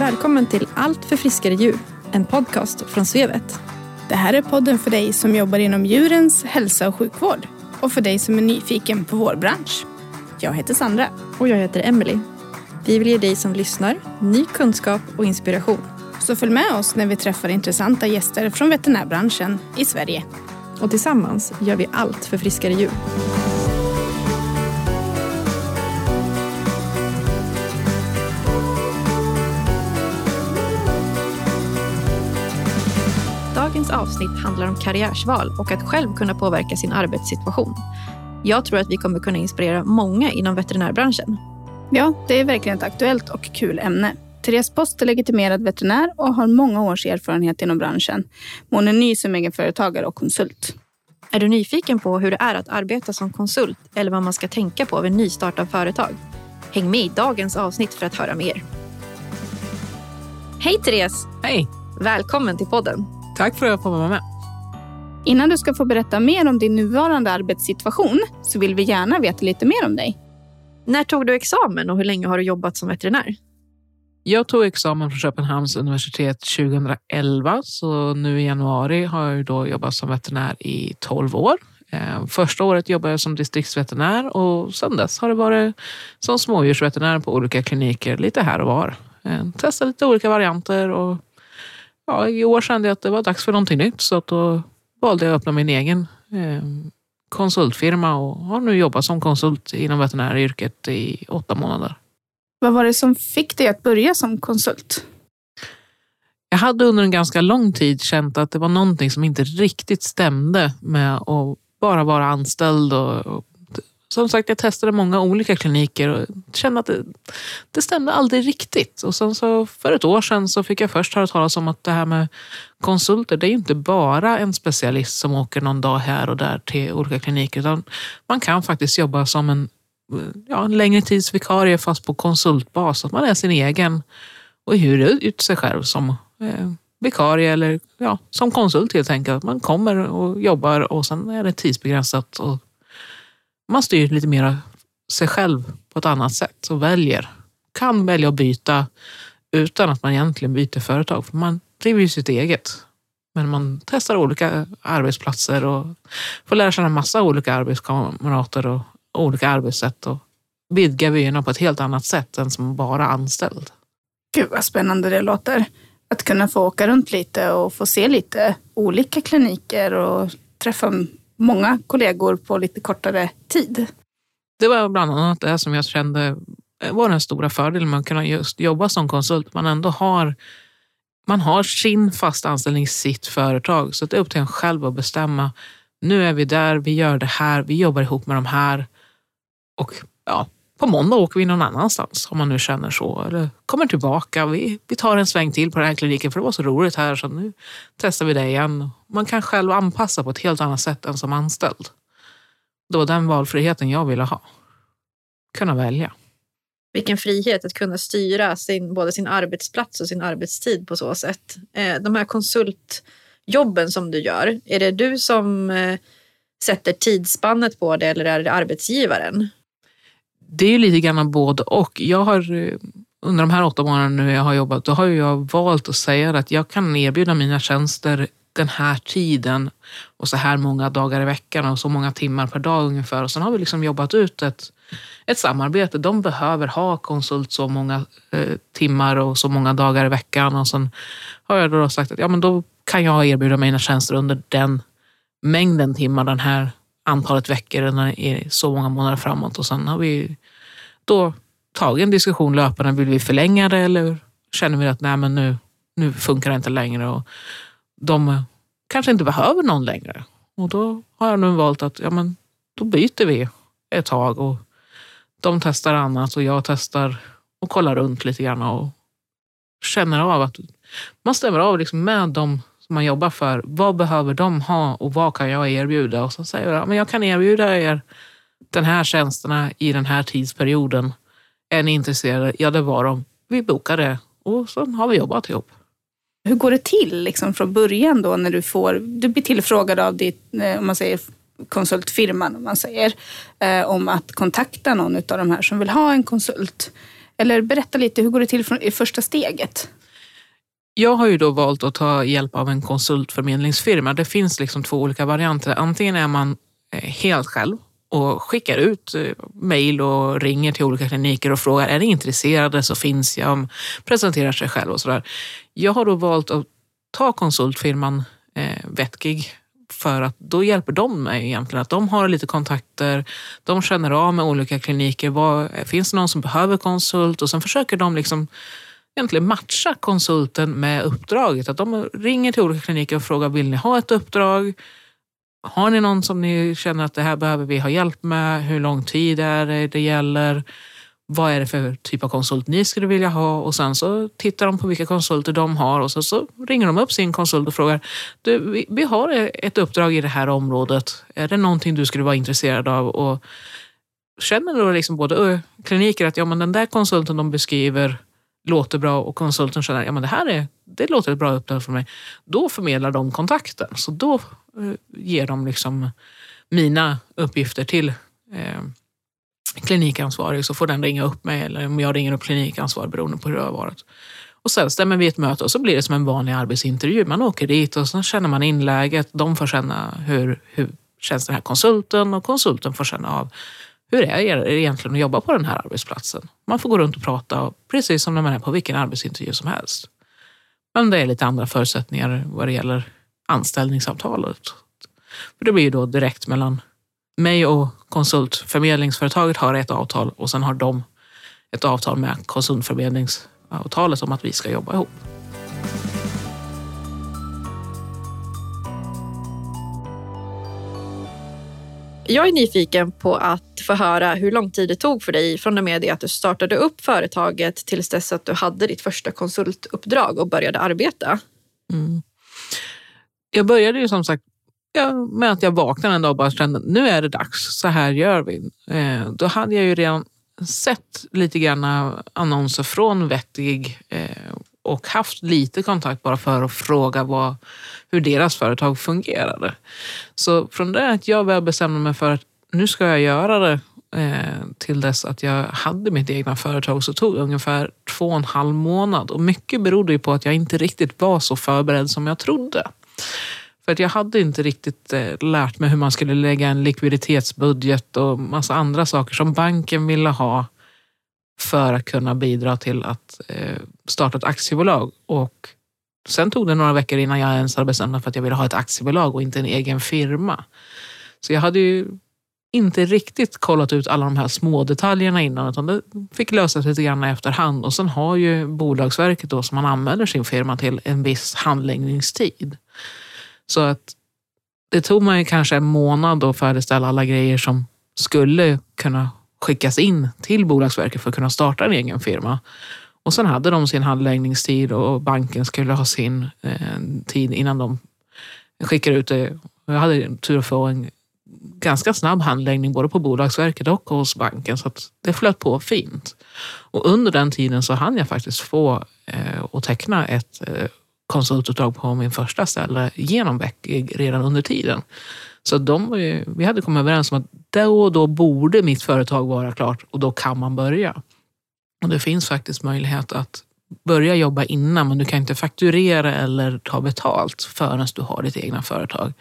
Välkommen till Allt för friskare djur, en podcast från Svevet. Det här är podden för dig som jobbar inom djurens hälsa och sjukvård och för dig som är nyfiken på vår bransch. Jag heter Sandra. Och jag heter Emily. Vi vill ge dig som lyssnar ny kunskap och inspiration. Så följ med oss när vi träffar intressanta gäster från veterinärbranschen i Sverige. Och tillsammans gör vi allt för friskare djur. Dagens avsnitt handlar om karriärsval och att själv kunna påverka sin arbetssituation. Jag tror att vi kommer kunna inspirera många inom veterinärbranschen. Ja, det är verkligen ett aktuellt och kul ämne. Therese Post är legitimerad veterinär och har många års erfarenhet inom branschen. Hon är ny som egenföretagare och konsult. Är du nyfiken på hur det är att arbeta som konsult eller vad man ska tänka på vid nystart av företag? Häng med i dagens avsnitt för att höra mer. Hej Therese! Hej! Välkommen till podden. Tack för att jag får vara med. Innan du ska få berätta mer om din nuvarande arbetssituation så vill vi gärna veta lite mer om dig. När tog du examen och hur länge har du jobbat som veterinär? Jag tog examen från Köpenhamns universitet 2011, så nu i januari har jag då jobbat som veterinär i 12 år. Eh, första året jobbade jag som distriktsveterinär och sedan dess har det varit som smådjursveterinär på olika kliniker lite här och var. Eh, Testat lite olika varianter och ja, i år kände jag att det var dags för någonting nytt så att då valde jag att öppna min egen eh, konsultfirma och har nu jobbat som konsult inom veterinäryrket i åtta månader. Vad var det som fick dig att börja som konsult? Jag hade under en ganska lång tid känt att det var någonting som inte riktigt stämde med att bara vara anställd. Och, och som sagt, jag testade många olika kliniker och kände att det, det stämde aldrig riktigt. Och sen så för ett år sedan så fick jag först höra talas om att det här med konsulter, det är ju inte bara en specialist som åker någon dag här och där till olika kliniker. Utan man kan faktiskt jobba som en, ja, en längre tids vikarie fast på konsultbas. Att man är sin egen och hyr ut sig själv som eh, vikarie eller ja, som konsult helt enkelt. Man kommer och jobbar och sen är det tidsbegränsat och man styr lite mer sig själv på ett annat sätt och väljer. Kan välja att byta utan att man egentligen byter företag. För man driver ju sitt eget. Men man testar olika arbetsplatser och får lära känna massa olika arbetskamrater och olika arbetssätt och vidgar vyerna på ett helt annat sätt än som bara anställd. Gud vad spännande det låter. Att kunna få åka runt lite och få se lite olika kliniker och träffa många kollegor på lite kortare tid. Det var bland annat det som jag kände eh, var den stora fördelen med att kunna just jobba som konsult. Man ändå har, man har sin fasta anställning, sitt företag. Så det är upp till en själv att bestämma. Nu är vi där, vi gör det här, vi jobbar ihop med de här. Och ja, på måndag åker vi någon annanstans om man nu känner så. Eller kommer tillbaka, vi, vi tar en sväng till på den här kliniken för det var så roligt här så nu testar vi det igen. Man kan själv anpassa på ett helt annat sätt än som anställd. Det var den valfriheten jag ville ha. Kunna välja. Vilken frihet att kunna styra sin, både sin arbetsplats och sin arbetstid på så sätt. Eh, de här konsultjobben som du gör, är det du som eh, sätter tidsspannet på det eller är det arbetsgivaren? Det är lite grann både och. Jag har eh, under de här åtta månaderna nu jag har jobbat, då har jag valt att säga att jag kan erbjuda mina tjänster den här tiden och så här många dagar i veckan och så många timmar per dag ungefär. Och sen har vi liksom jobbat ut ett, ett samarbete. De behöver ha konsult så många eh, timmar och så många dagar i veckan. Och sen har jag då sagt att ja, men då kan jag erbjuda mina tjänster under den mängden timmar, den här antalet veckor, i så många månader framåt. Och sen har vi då tagit en diskussion löpande. Vill vi förlänga det eller känner vi att nej, men nu, nu funkar det inte längre? Och de kanske inte behöver någon längre. Och då har jag nu valt att ja, men då byter vi ett tag och de testar annat och jag testar och kollar runt lite grann och känner av att man stämmer av liksom med de som man jobbar för. Vad behöver de ha och vad kan jag erbjuda? Och så säger jag, men jag kan erbjuda er den här tjänsterna i den här tidsperioden. Är ni intresserade? Ja, det var de. Vi bokade och så har vi jobbat ihop. Hur går det till liksom från början då när du får, du blir tillfrågad av ditt, eh, om man säger konsultfirman om man säger, eh, om att kontakta någon av de här som vill ha en konsult. Eller berätta lite, hur går det till från i första steget? Jag har ju då valt att ta hjälp av en konsultförmedlingsfirma. Det finns liksom två olika varianter. Antingen är man eh, helt själv och skickar ut eh, mejl och ringer till olika kliniker och frågar är ni intresserade så finns jag, mm, presenterar sig själv och sådär. Jag har då valt att ta konsultfirman eh, Vetgig för att då hjälper de mig egentligen. Att de har lite kontakter, de känner av med olika kliniker. Vad, finns det någon som behöver konsult? Och sen försöker de liksom egentligen matcha konsulten med uppdraget. Att de ringer till olika kliniker och frågar, vill ni ha ett uppdrag? Har ni någon som ni känner att det här behöver vi ha hjälp med? Hur lång tid är det det gäller? Vad är det för typ av konsult ni skulle vilja ha? Och sen så tittar de på vilka konsulter de har och så, så ringer de upp sin konsult och frågar, du, vi, vi har ett uppdrag i det här området. Är det någonting du skulle vara intresserad av? Och känner då liksom både kliniker att ja, men den där konsulten de beskriver låter bra och konsulten känner att ja, det här är, det låter ett bra uppdrag för mig. Då förmedlar de kontakten. Så då eh, ger de liksom mina uppgifter till eh, klinikansvarig så får den ringa upp mig eller om jag ringer upp klinikansvarig beroende på hur det har varit. Och sen stämmer vi ett möte och så blir det som en vanlig arbetsintervju. Man åker dit och så känner man inläget. De får känna hur, hur känns den här konsulten och konsulten får känna av hur är det egentligen att jobba på den här arbetsplatsen? Man får gå runt och prata precis som när man är på vilken arbetsintervju som helst. Men det är lite andra förutsättningar vad det gäller anställningsavtalet. För det blir ju då direkt mellan mig och konsultförmedlingsföretaget har ett avtal och sen har de ett avtal med konsultförmedlingsavtalet om att vi ska jobba ihop. Jag är nyfiken på att få höra hur lång tid det tog för dig från och med det att du startade upp företaget tills dess att du hade ditt första konsultuppdrag och började arbeta. Mm. Jag började ju som sagt med att jag vaknade en dag och bara kände nu är det dags, så här gör vi. Eh, då hade jag ju redan sett lite grann annonser från Vettig eh, och haft lite kontakt bara för att fråga vad, hur deras företag fungerade. Så från det att jag väl bestämde mig för att nu ska jag göra det eh, till dess att jag hade mitt egna företag så tog det ungefär två och en halv månad. Och mycket berodde ju på att jag inte riktigt var så förberedd som jag trodde. För att jag hade inte riktigt eh, lärt mig hur man skulle lägga en likviditetsbudget och massa andra saker som banken ville ha för att kunna bidra till att eh, starta ett aktiebolag. Och sen tog det några veckor innan jag ens hade bestämt mig för att jag ville ha ett aktiebolag och inte en egen firma. Så jag hade ju inte riktigt kollat ut alla de här små detaljerna innan utan det fick lösas lite grann i efterhand. Och sen har ju Bolagsverket då som man anmäler sin firma till en viss handläggningstid. Så att det tog mig kanske en månad att färdigställa alla grejer som skulle kunna skickas in till Bolagsverket för att kunna starta en egen firma. Och sen hade de sin handläggningstid och banken skulle ha sin eh, tid innan de skickade ut det. Jag hade tur att få en ganska snabb handläggning både på Bolagsverket och hos banken så att det flöt på fint. Och under den tiden så hann jag faktiskt få eh, och teckna ett eh, konsultuppdrag på min första ställe genom Beck redan under tiden. Så de, vi hade kommit överens om att då och då borde mitt företag vara klart och då kan man börja. Och det finns faktiskt möjlighet att börja jobba innan men du kan inte fakturera eller ta betalt förrän du har ditt egna företag.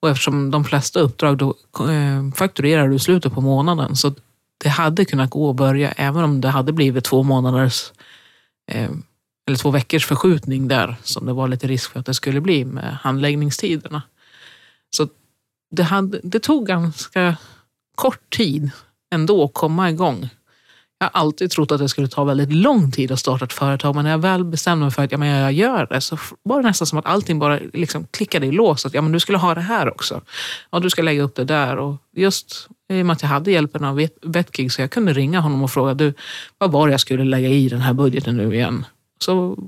Och eftersom de flesta uppdrag då eh, fakturerar du i slutet på månaden så det hade kunnat gå att börja även om det hade blivit två månaders eh, eller två veckors förskjutning där som det var lite risk för att det skulle bli med handläggningstiderna. Så det, hade, det tog ganska kort tid ändå att komma igång. Jag har alltid trott att det skulle ta väldigt lång tid att starta ett företag men när jag väl bestämde mig för att ja, men jag gör det så var det nästan som att allting bara liksom klickade i lås. Att ja, men du skulle ha det här också. Ja, du ska lägga upp det där. Och just i och med att jag hade hjälpen av Vetgig så jag kunde ringa honom och fråga du, vad var det jag skulle lägga i den här budgeten nu igen? Så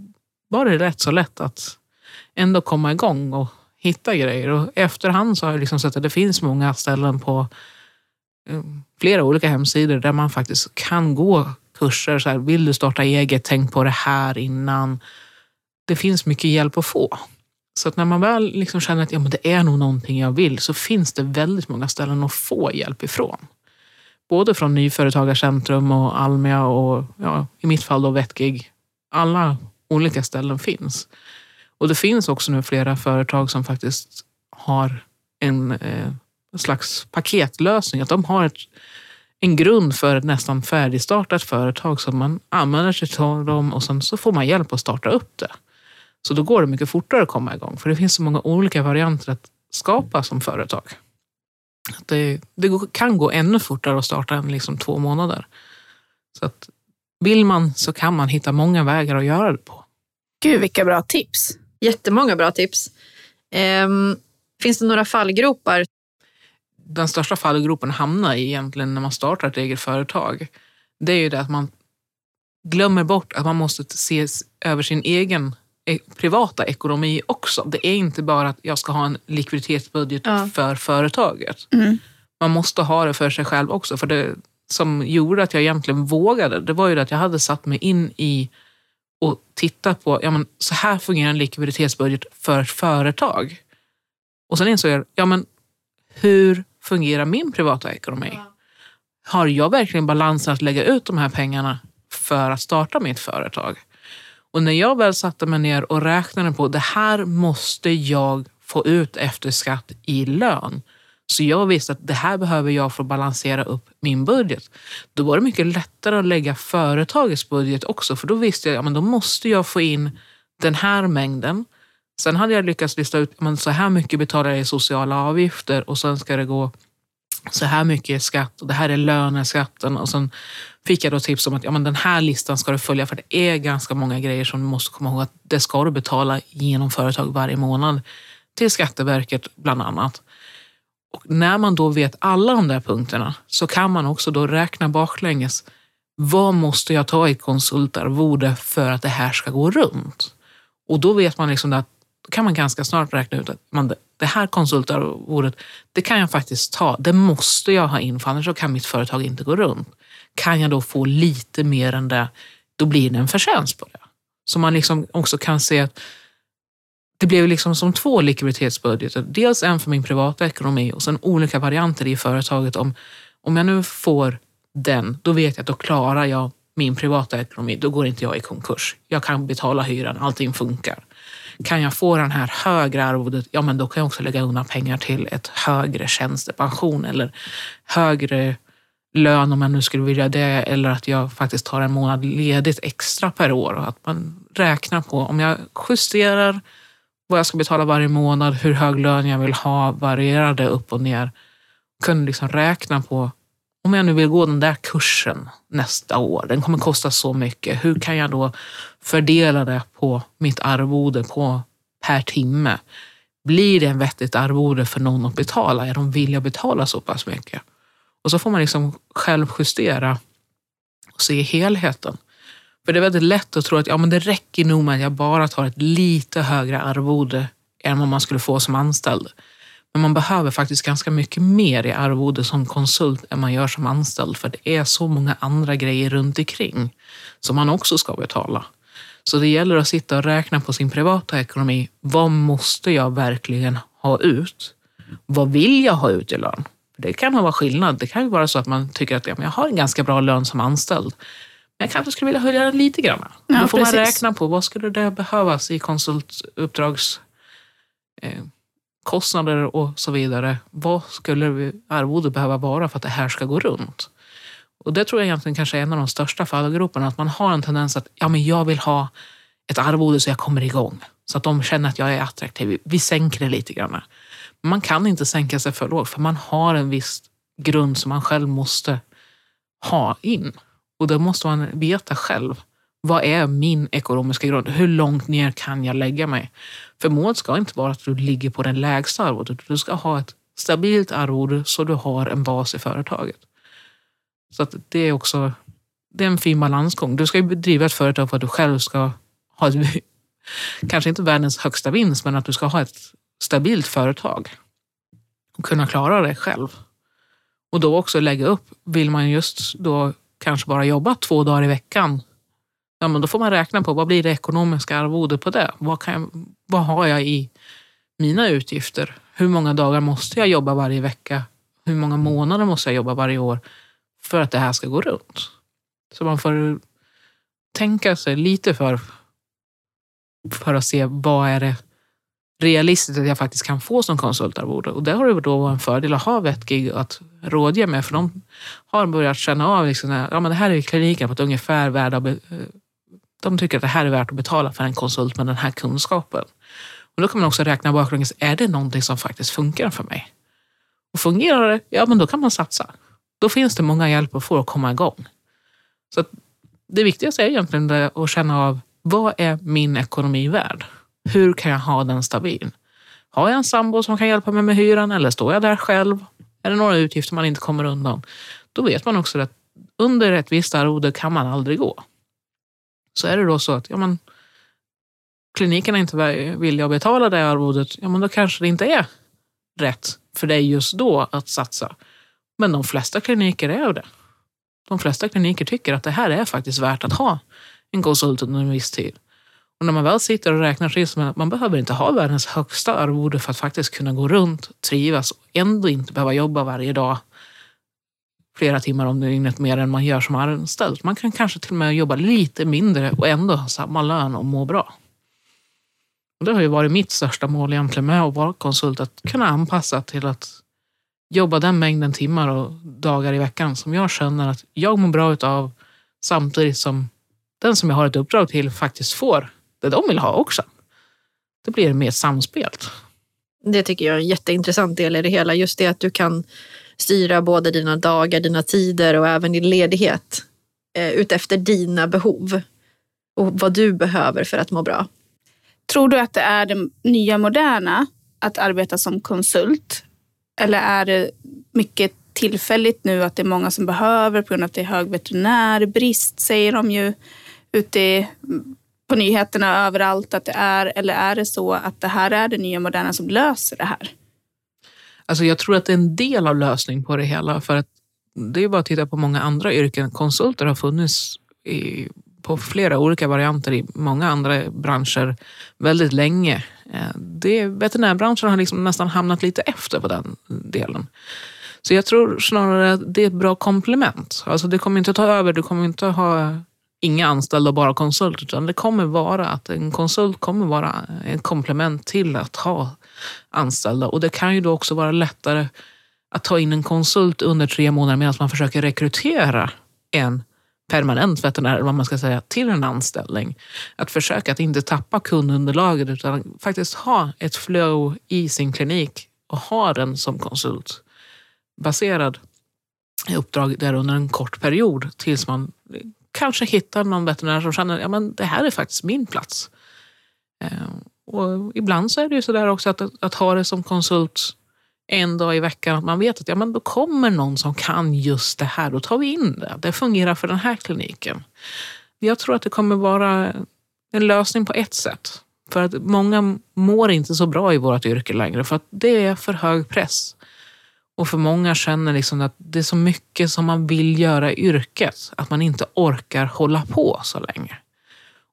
var det rätt så lätt att ändå komma igång och hitta grejer. Och efterhand så har jag liksom sett att det finns många ställen på eh, flera olika hemsidor där man faktiskt kan gå kurser. Så här, vill du starta eget, tänk på det här innan. Det finns mycket hjälp att få. Så att när man väl liksom känner att ja, men det är nog någonting jag vill så finns det väldigt många ställen att få hjälp ifrån. både från Nyföretagarcentrum och Almia och ja, i mitt fall då Vettgig. Alla olika ställen finns. Och det finns också nu flera företag som faktiskt har en, eh, slags paketlösning. Att de har ett, en grund för ett nästan färdigstartat företag som man använder sig av dem och sen så får man hjälp att starta upp det. Så då går det mycket fortare att komma igång för det finns så många olika varianter att skapa som företag. Det, det kan gå ännu fortare att starta än liksom två månader. Så att vill man så kan man hitta många vägar att göra det på. Gud vilka bra tips. Jättemånga bra tips. Ehm, finns det några fallgropar? Den största fallgropen hamnar i egentligen när man startar ett eget företag. Det är ju det att man glömmer bort att man måste se över sin egen e- privata ekonomi också. Det är inte bara att jag ska ha en likviditetsbudget Ja. för företaget. Mm. Man måste ha det för sig själv också. För det som gjorde att jag egentligen vågade, det var ju det att jag hade satt mig in i och tittat på, ja men så här fungerar en likviditetsbudget för ett företag. Och sen insåg jag, ja men hur fungerar min privata ekonomi? Har jag verkligen balansen att lägga ut de här pengarna för att starta mitt företag? Och när jag väl satte mig ner och räknade på det här måste jag få ut efter skatt i lön. Så jag visste att det här behöver jag för att balansera upp min budget. Då var det mycket lättare att lägga företagets budget också för då visste jag att ja, då måste jag få in den här mängden. Sen hade jag lyckats lista ut men så här mycket betalar jag i sociala avgifter och sen ska det gå så här mycket i skatt och det här är löneskatten. Och sen fick jag då tips om att ja, men den här listan ska du följa för det är ganska många grejer som du måste komma ihåg att det ska du betala genom företag varje månad till Skatteverket bland annat. Och när man då vet alla de där punkterna så kan man också då räkna baklänges. Vad måste jag ta i konsultarvode för att det här ska gå runt? Och då vet man liksom att då kan man ganska snart räkna ut att man, det här konsultarvodet, det kan jag faktiskt ta. Det måste jag ha in för annars så kan mitt företag inte gå runt. Kan jag då få lite mer än det, då blir det en förtjänst på det. Så man liksom också kan se att det blev liksom som två likviditetsbudgetar. Dels en för min privata ekonomi och sen olika varianter i företaget. Om, om jag nu får den, då vet jag att då klarar jag min privata ekonomi. Då går inte jag i konkurs. Jag kan betala hyran, allting funkar. Kan jag få den här högre arvodet, ja men då kan jag också lägga undan pengar till ett högre tjänstepension eller högre lön om jag nu skulle vilja det eller att jag faktiskt tar en månad ledigt extra per år och att man räknar på om jag justerar vad jag ska betala varje månad, hur hög lön jag vill ha, varierade upp och ner. Kunde liksom räkna på om jag nu vill gå den där kursen nästa år, den kommer kosta så mycket. Hur kan jag då fördela det på mitt arvode på per timme? Blir det en vettigt arvode för någon att betala? Är de villiga att betala så pass mycket? Och så får man liksom själv justera och se helheten. För det är väldigt lätt att tro att ja, men det räcker nog med att jag bara tar ett lite högre arvode än vad man skulle få som anställd. Men man behöver faktiskt ganska mycket mer i arvode som konsult än man gör som anställd. För det är så många andra grejer runt omkring som man också ska betala. Så det gäller att sitta och räkna på sin privata ekonomi. Vad måste jag verkligen ha ut? Vad vill jag ha ut i lön? Det kan vara skillnad. Det kan ju vara så att man tycker att ja, men jag har en ganska bra lön som anställd. Jag kanske skulle vilja höja den lite grann. Ja, Då får man precis. räkna på vad skulle det behövas i konsultuppdrags eh, och så vidare. Vad skulle arvodet behöva vara för att det här ska gå runt? Och det tror jag egentligen kanske är en av de största fallgroparna. Att man har en tendens att ja, men jag vill ha ett arvode så jag kommer igång. Så att de känner att jag är attraktiv. Vi sänker det lite grann. Man kan inte sänka sig för lågt för man har en viss grund som man själv måste ha in. Och då måste man veta själv. Vad är min ekonomiska grund? Hur långt ner kan jag lägga mig? För målet ska inte vara att du ligger på den lägsta arvodet. Du ska ha ett stabilt arvode så du har en bas i företaget. Så att det är också det är en fin balansgång. Du ska ju driva ett företag för att du själv ska ha ett, kanske inte världens högsta vinst, men att du ska ha ett stabilt företag och kunna klara det själv. Och då också lägga upp, vill man just då kanske bara jobba två dagar i veckan, ja, men då får man räkna på vad blir det ekonomiska arvodet på det? Vad, kan jag, vad har jag i mina utgifter? Hur många dagar måste jag jobba varje vecka? Hur många månader måste jag jobba varje år för att det här ska gå runt. Så man får tänka sig lite för, för att se vad är det realistiskt att jag faktiskt kan få som konsultarvode. Och där har det då varit en fördel att ha Vetgig att rådge med för de har börjat känna av liksom, ja, men det här är kliniken på ett ungefär värda eh, de tycker att det här är värt att betala för en konsult med den här kunskapen. Och då kan man också räkna baklänges, är det någonting som faktiskt funkar för mig? Och fungerar det, ja men då kan man satsa. Då finns det många hjälp att få att komma igång. Så det viktigaste är egentligen att känna av, vad är min ekonomi värd? Hur kan jag ha den stabil? Har jag en sambo som kan hjälpa mig med hyran eller står jag där själv? Är det några utgifter man inte kommer undan? Då vet man också att under ett visst arvode kan man aldrig gå. Så är det då så att ja, men, är inte villiga att betala det arvodet, ja men då kanske det inte är rätt för dig just då att satsa. Men de flesta kliniker är det. De flesta kliniker tycker att det här är faktiskt värt att ha en konsult under en viss tid. Och när man väl sitter och räknar sig så man behöver inte ha världens högsta arvode för att faktiskt kunna gå runt, trivas och ändå inte behöva jobba varje dag flera timmar om dygnet mer än man gör som anställd. Man kan kanske till och med jobba lite mindre och ändå ha samma lön och må bra. Och det har ju varit mitt största mål egentligen med att vara konsult, att kunna anpassa till att jobba den mängden timmar och dagar i veckan som jag känner att jag mår bra utav samtidigt som den som jag har ett uppdrag till faktiskt får det de vill ha också. Det blir mer samspelt. Det tycker jag är en jätteintressant del i det hela. Just det att du kan styra både dina dagar, dina tider och även din ledighet eh, utefter dina behov och vad du behöver för att må bra. Tror du att det är det nya moderna att arbeta som konsult? Eller är det mycket tillfälligt nu att det är många som behöver på grund av att det är hög veterinärbrist säger de ju ute på nyheterna överallt att det är. Eller är det så att det här är det nya moderna som löser det här? Alltså jag tror att det är en del av lösningen på det hela. För att det är bara att titta på många andra yrken. Konsulter har funnits i, på flera olika varianter i många andra branscher väldigt länge. Eh, det, veterinärbranschen har liksom nästan hamnat lite efter på den delen. Så jag tror snarare att det är ett bra komplement. Alltså det kommer inte att ta över, du kommer inte att ha inga anställda och bara konsult, utan det kommer vara att en konsult kommer vara ett komplement till att ha anställda. Och det kan ju då också vara lättare att ta in en konsult under tre månader medan man försöker rekrytera en permanent veterinär, eller vad man ska säga, till en anställning. Att försöka att inte tappa kundunderlaget utan faktiskt ha ett flow i sin klinik och ha den som konsult baserad uppdrag där under en kort period tills man kanske hittar någon veterinär som känner att ja, det här är faktiskt min plats. Eh, och ibland så är det ju sådär också att, att ha det som konsult en dag i veckan, att man vet att ja, men då kommer någon som kan just det här, då tar vi in det. Det fungerar för den här kliniken. Jag tror att det kommer vara en lösning på ett sätt. För att många mår inte så bra i vårt yrke längre för att det är för hög press. Och för många känner liksom att det är så mycket som man vill göra i yrket att man inte orkar hålla på så länge.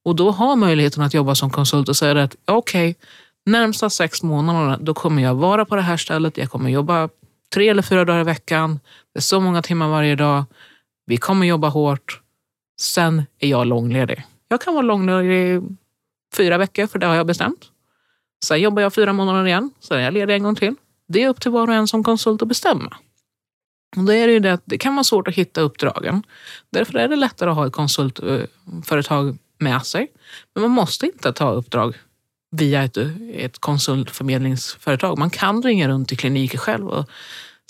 Och då har möjligheten att jobba som konsult och säga att okej, okay, närmsta sex månaderna då kommer jag vara på det här stället. Jag kommer jobba tre eller fyra dagar i veckan. Det är så många timmar varje dag. Vi kommer jobba hårt. Sen är jag långledig. Jag kan vara långledig fyra veckor, för det har jag bestämt. Sen jobbar jag fyra månader igen, sen är jag ledig en gång till. Det är upp till var och en som konsult att bestämma. Och då är det, ju det, att det kan vara svårt att hitta uppdragen. Därför är det lättare att ha ett konsultföretag med sig. Men man måste inte ta uppdrag via ett, ett konsultförmedlingsföretag. Man kan ringa runt till kliniker själv och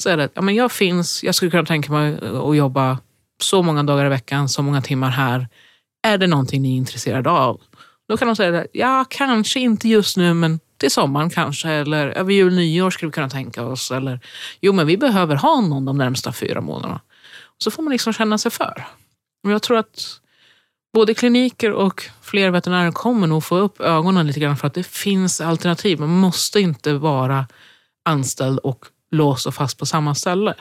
säga att ja, men jag finns, jag skulle kunna tänka mig att jobba så många dagar i veckan, så många timmar här. Är det någonting ni är intresserade av? Då kan de säga att ja, kanske inte just nu, men till sommaren kanske. Eller över jul och nyår skulle vi kunna tänka oss. Eller jo, men vi behöver ha någon de närmsta fyra månaderna. Så får man liksom känna sig för. Och jag tror att både kliniker och fler veterinärer kommer nog få upp ögonen lite grann för att det finns alternativ. Man måste inte vara anställd och låst och fast på samma ställe.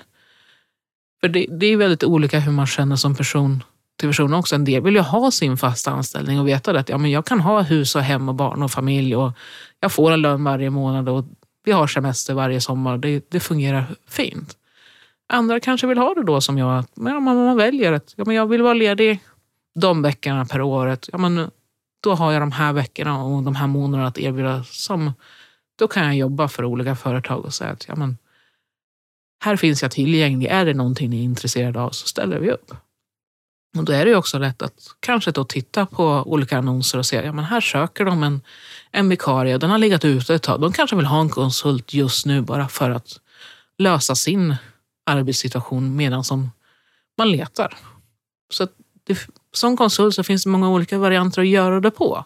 För det, det är väldigt olika hur man känner som person till personer också. En del vill ju ha sin fasta anställning och veta att ja, men jag kan ha hus och hem och barn och familj och jag får en lön varje månad och vi har semester varje sommar. Det, det fungerar fint. Andra kanske vill ha det då som jag, ja, man, man väljer att ja, men jag vill vara ledig de veckorna per året. Ja, men då har jag de här veckorna och de här månaderna att erbjuda. Som, då kan jag jobba för olika företag och säga att ja, men, här finns jag tillgänglig. Är det någonting ni är intresserade av så ställer vi upp. Och då är det också lätt att kanske då titta på olika annonser och se, ja men här söker de en, en vikarie, den har legat ute ett tag. De kanske vill ha en konsult just nu bara för att lösa sin arbetssituation medan som man letar. Så det, som konsult så finns det många olika varianter att göra det på.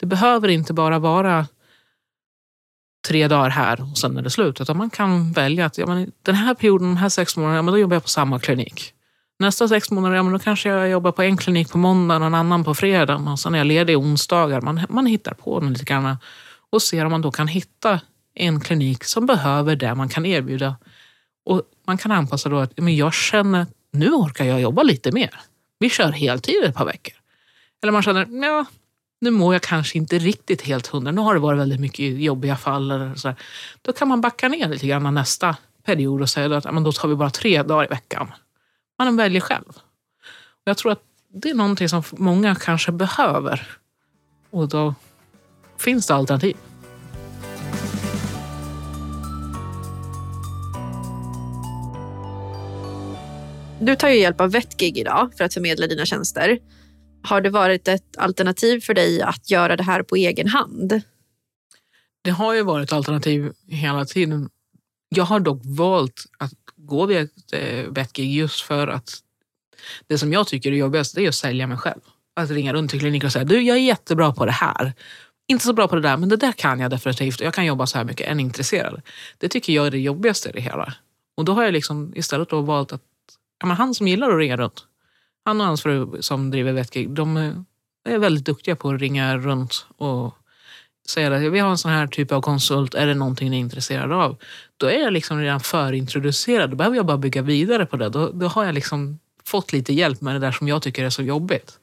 Det behöver inte bara vara tre dagar här och sen är det slut. Utan man kan välja att ja, men den här perioden, de här sex månaderna, ja, men då jobbar jag på samma klinik. Nästa sex månader, ja, men då kanske jag jobbar på en klinik på måndag och en annan på fredag. Och sen är jag ledig onsdagar. Man, man hittar på den lite grann och ser om man då kan hitta en klinik som behöver det man kan erbjuda. Och man kan anpassa då att men jag känner nu orkar jag jobba lite mer. Vi kör heltid ett par veckor. Eller man känner ja, nu mår jag kanske inte riktigt helt hundra. Nu har det varit väldigt mycket jobbiga fall. Eller så Då kan man backa ner lite grann nästa period och säga att men då tar vi bara tre dagar i veckan. Man väljer själv. Och jag tror att det är någonting som många kanske behöver. Och då finns det alternativ. Du tar ju hjälp av Vetgig idag för att förmedla dina tjänster. Har det varit ett alternativ för dig att göra det här på egen hand? Det har ju varit alternativ hela tiden. Jag har dock valt att gå via eh, Vetgig just för att det som jag tycker är jobbigast det är att sälja mig själv. Att ringa runt till kliniker och säga du jag är jättebra på det här. Inte så bra på det där men det där kan jag definitivt och jag kan jobba så här mycket. Är ni intresserade? Det tycker jag är det jobbigaste i det hela. Och då har jag liksom istället då valt att ja, men han som gillar att ringa runt, han och hans fru som driver Vetgig, de är väldigt duktiga på att ringa runt och säga att vi har en sån här typ av konsult, är det någonting ni är intresserade av? Då är jag liksom redan förintroducerad, då behöver jag bara bygga vidare på det. Då, då har jag liksom fått lite hjälp med det där som jag tycker är så jobbigt.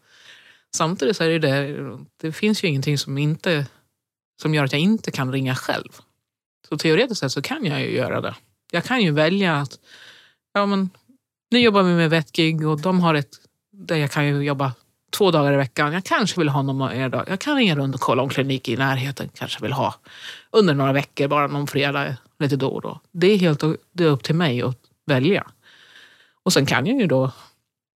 Samtidigt så är det det, det finns ju ingenting som, inte, som gör att jag inte kan ringa själv. Så teoretiskt sett så kan jag ju göra det. Jag kan ju välja att ja, men, nu jobbar vi med Vetgig och de har ett där jag kan ju jobba två dagar i veckan. Jag kanske vill ha någon mer dag. Jag kan ringa runt och kolla om klinik i närheten kanske vill ha under några veckor, bara någon fredag lite då och då. Det är helt det är upp till mig att välja. Och sen kan jag ju då,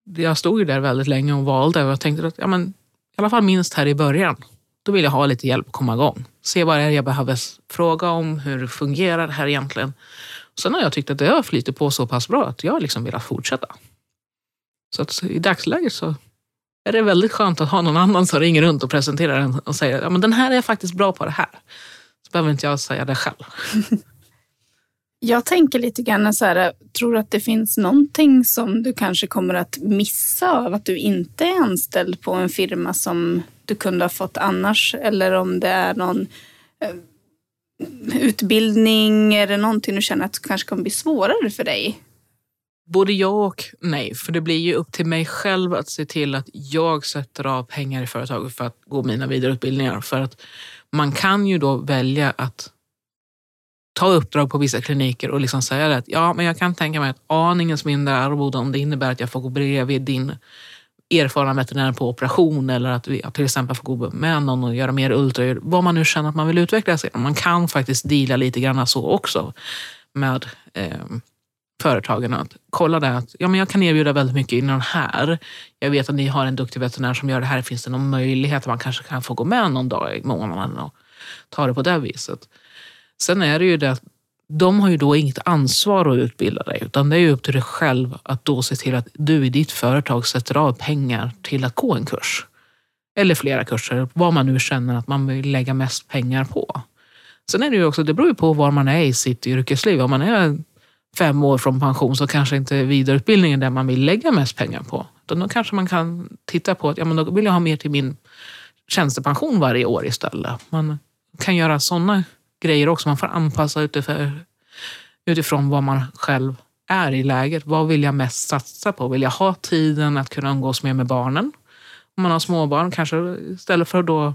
jag stod ju där väldigt länge och valde och jag tänkte att ja, men, i alla fall minst här i början, då vill jag ha lite hjälp att komma igång. Se vad det är jag behöver fråga om, hur det fungerar här egentligen. Sen har jag tyckt att det har flyttat på så pass bra att jag liksom velat fortsätta. Så att i dagsläget så är det väldigt skönt att ha någon annan som ringer runt och presenterar den och säger att men den här är faktiskt bra på det här. Så behöver inte jag säga det själv. Jag tänker lite grann så här, tror du att det finns någonting som du kanske kommer att missa av att du inte är anställd på en firma som du kunde ha fått annars? Eller om det är någon eh, utbildning, är det någonting du känner att det kanske kommer bli svårare för dig? Både ja och nej, för det blir ju upp till mig själv att se till att jag sätter av pengar i företaget för att gå mina vidareutbildningar. För att man kan ju då välja att ta uppdrag på vissa kliniker och liksom säga att ja, men jag kan tänka mig att aningens mindre arvode om det innebär att jag får gå bredvid din erfarna veterinär på operation eller att vi till exempel får gå med någon och göra mer ultraljud. Vad man nu känner att man vill utveckla sig. Man kan faktiskt deala lite grann så också med eh, företagen att kolla det att ja, men jag kan erbjuda väldigt mycket inom här. Jag vet att ni har en duktig veterinär som gör det här. Finns det någon möjlighet att man kanske kan få gå med någon dag i månaden och ta det på det viset? Sen är det ju det att de har ju då inget ansvar att utbilda dig, utan det är ju upp till dig själv att då se till att du i ditt företag sätter av pengar till att gå en kurs. Eller flera kurser, vad man nu känner att man vill lägga mest pengar på. Sen är det ju också, det beror ju på var man är i sitt yrkesliv. Om man är fem år från pension så kanske inte vidareutbildningen är det man vill lägga mest pengar på. Då kanske man kan titta på att ja, men då vill jag ha mer till min tjänstepension varje år istället. Man kan göra sådana grejer också. Man får anpassa utifrån, utifrån vad man själv är i läget. Vad vill jag mest satsa på? Vill jag ha tiden att kunna umgås mer med barnen? Om man har småbarn, kanske istället för att då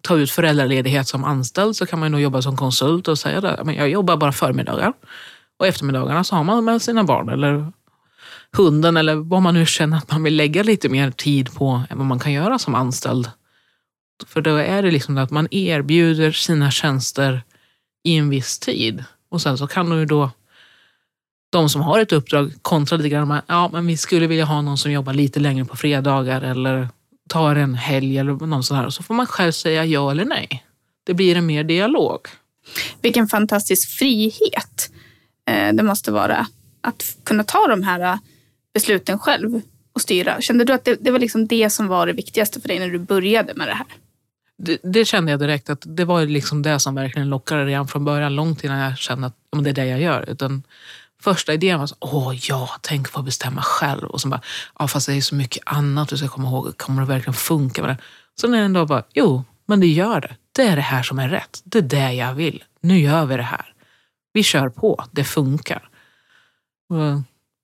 ta ut föräldraledighet som anställd så kan man nog jobba som konsult och säga att jag jobbar bara förmiddagar. Och eftermiddagarna så har man med sina barn eller hunden eller vad man nu känner att man vill lägga lite mer tid på än vad man kan göra som anställd. För då är det liksom att man erbjuder sina tjänster i en viss tid. Och sen så kan du då de som har ett uppdrag kontra lite grann med, ja men vi skulle vilja ha någon som jobbar lite längre på fredagar eller tar en helg eller någon sån här. Så får man själv säga ja eller nej. Det blir en mer dialog. Vilken fantastisk frihet Eh, det måste vara att kunna ta de här eh, besluten själv och styra. Kände du att det, det var liksom det som var det viktigaste för dig när du började med det här? Det, det, kände jag direkt att det var liksom det som verkligen lockade redan från början, långt innan jag kände att ja, det är det jag gör. Utan första idén var så, åh ja, tänk få bestämma själv. Och så bara, ja fast det är så mycket annat du ska komma ihåg. Kommer det verkligen funka med det? Sen är det bara, jo, men det gör det. Det är det här som är rätt. Det är det jag vill. Nu gör vi det här. Vi kör på. Det funkar.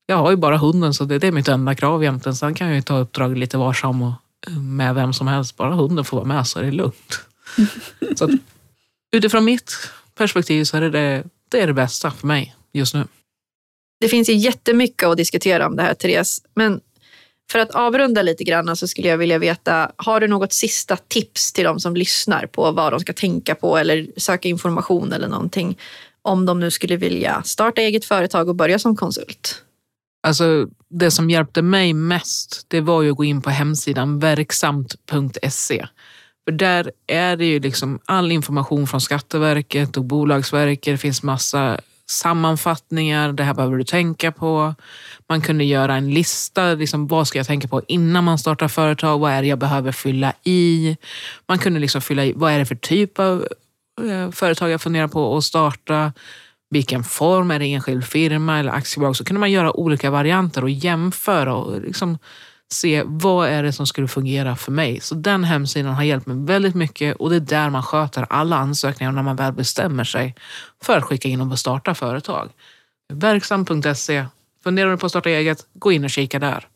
Jag har ju bara hunden så det är mitt enda krav egentligen. Sen kan jag ju ta uppdrag lite varsam och eh, med vem som helst. Bara hunden får vara med så är det lugnt. så att, utifrån mitt perspektiv så är det det, det är det bästa för mig just nu. Det finns ju jättemycket att diskutera om det här, Therese. Men för att avrunda lite grann så skulle jag vilja veta, har du något sista tips till de som lyssnar på vad de ska tänka på eller söka information eller någonting om de nu skulle vilja starta eget företag och börja som konsult? Alltså, det som hjälpte mig mest, det var ju att gå in på hemsidan verksamt.se. För där är det ju liksom all information från Skatteverket och Bolagsverket. Det finns massa sammanfattningar, det här behöver du tänka på. Man kunde göra en lista, liksom, vad ska jag tänka på innan man startar företag? Vad är det jag behöver fylla i? Man kunde liksom fylla i, vad är det för typ av Eh, företag jag funderar på att starta? Vilken form, är det enskild firma eller aktiebolag? Så kunde man göra olika varianter och jämföra och liksom se vad är det som skulle fungera för mig. Så den hemsidan har hjälpt mig väldigt mycket och det är där man sköter alla ansökningar när man väl bestämmer sig för att skicka in och starta företag. Verksam.se. Funderar du på att starta eget, gå in och kika där.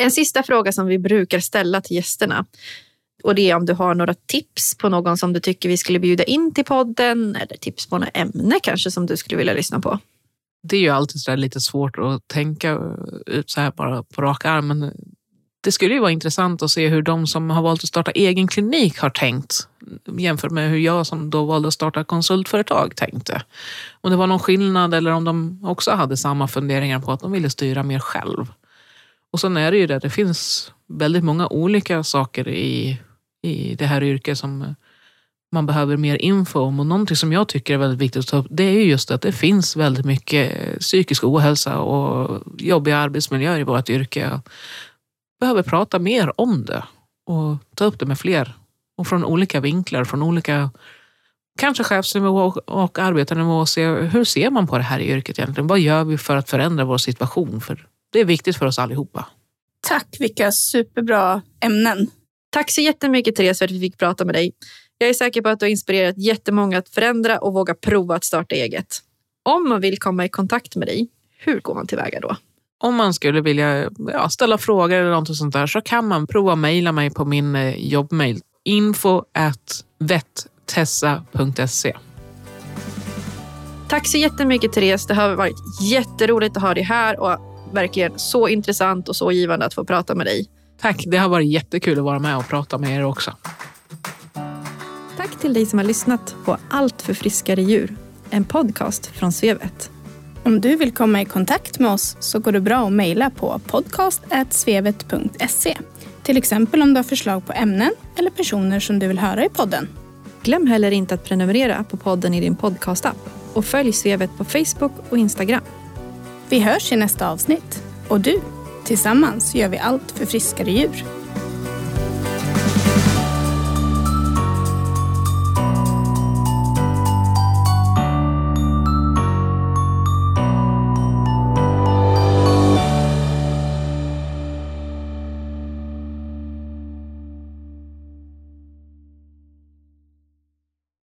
En sista fråga som vi brukar ställa till gästerna. Och det är om du har några tips på någon som du tycker vi skulle bjuda in till podden eller tips på något ämne kanske som du skulle vilja lyssna på det är ju alltid så lite svårt att tänka ut så här bara på rak arm. Men det skulle ju vara intressant att se hur de som har valt att starta egen klinik har tänkt jämfört med hur jag som då valde att starta konsultföretag tänkte. Om det var någon skillnad eller om de också hade samma funderingar på att de ville styra mer själv. Och sen är det ju det, det finns väldigt många olika saker i, i det här yrket som eh, man behöver mer info om. Och någonting som jag tycker är väldigt viktigt att ta upp, det är just att det finns väldigt mycket eh, psykisk ohälsa och jobbiga arbetsmiljöer i vårt yrke. Behöver prata mer om det och ta upp det med fler. Och från olika vinklar, från olika kanske chefsnivå och arbetarnivå och se hur ser man på det här i yrket egentligen? Vad gör vi för att förändra vår situation? För det är viktigt för oss allihopa. Tack, vilka superbra ämnen. Tack så jättemycket Therese för att vi fick prata med dig. Jag är säker på att du har inspirerat jättemånga att förändra och våga prova att starta eget. Om man vill komma i kontakt med dig, hur går man tillväga då? Om man skulle vilja ja, ställa frågor eller något sånt där så kan man prova att mejla mig på min eh, jobbmail info vettessa.se. Tack så jättemycket Therese. Det har varit jätteroligt att ha dig här och verkligen så intressant och så givande att få prata med dig. Tack, det har varit jättekul att vara med och prata med er också till dig som har lyssnat på Allt för friskare djur, en podcast från Svevet. Om du vill komma i kontakt med oss så går det bra att mejla på podcast.svevet.se. Till exempel om du har förslag på ämnen eller personer som du vill höra i podden. Glöm heller inte att prenumerera på podden i din podcastapp och följ Svevet på Facebook och Instagram. Vi hörs i nästa avsnitt. Och du, tillsammans gör vi allt för friskare djur.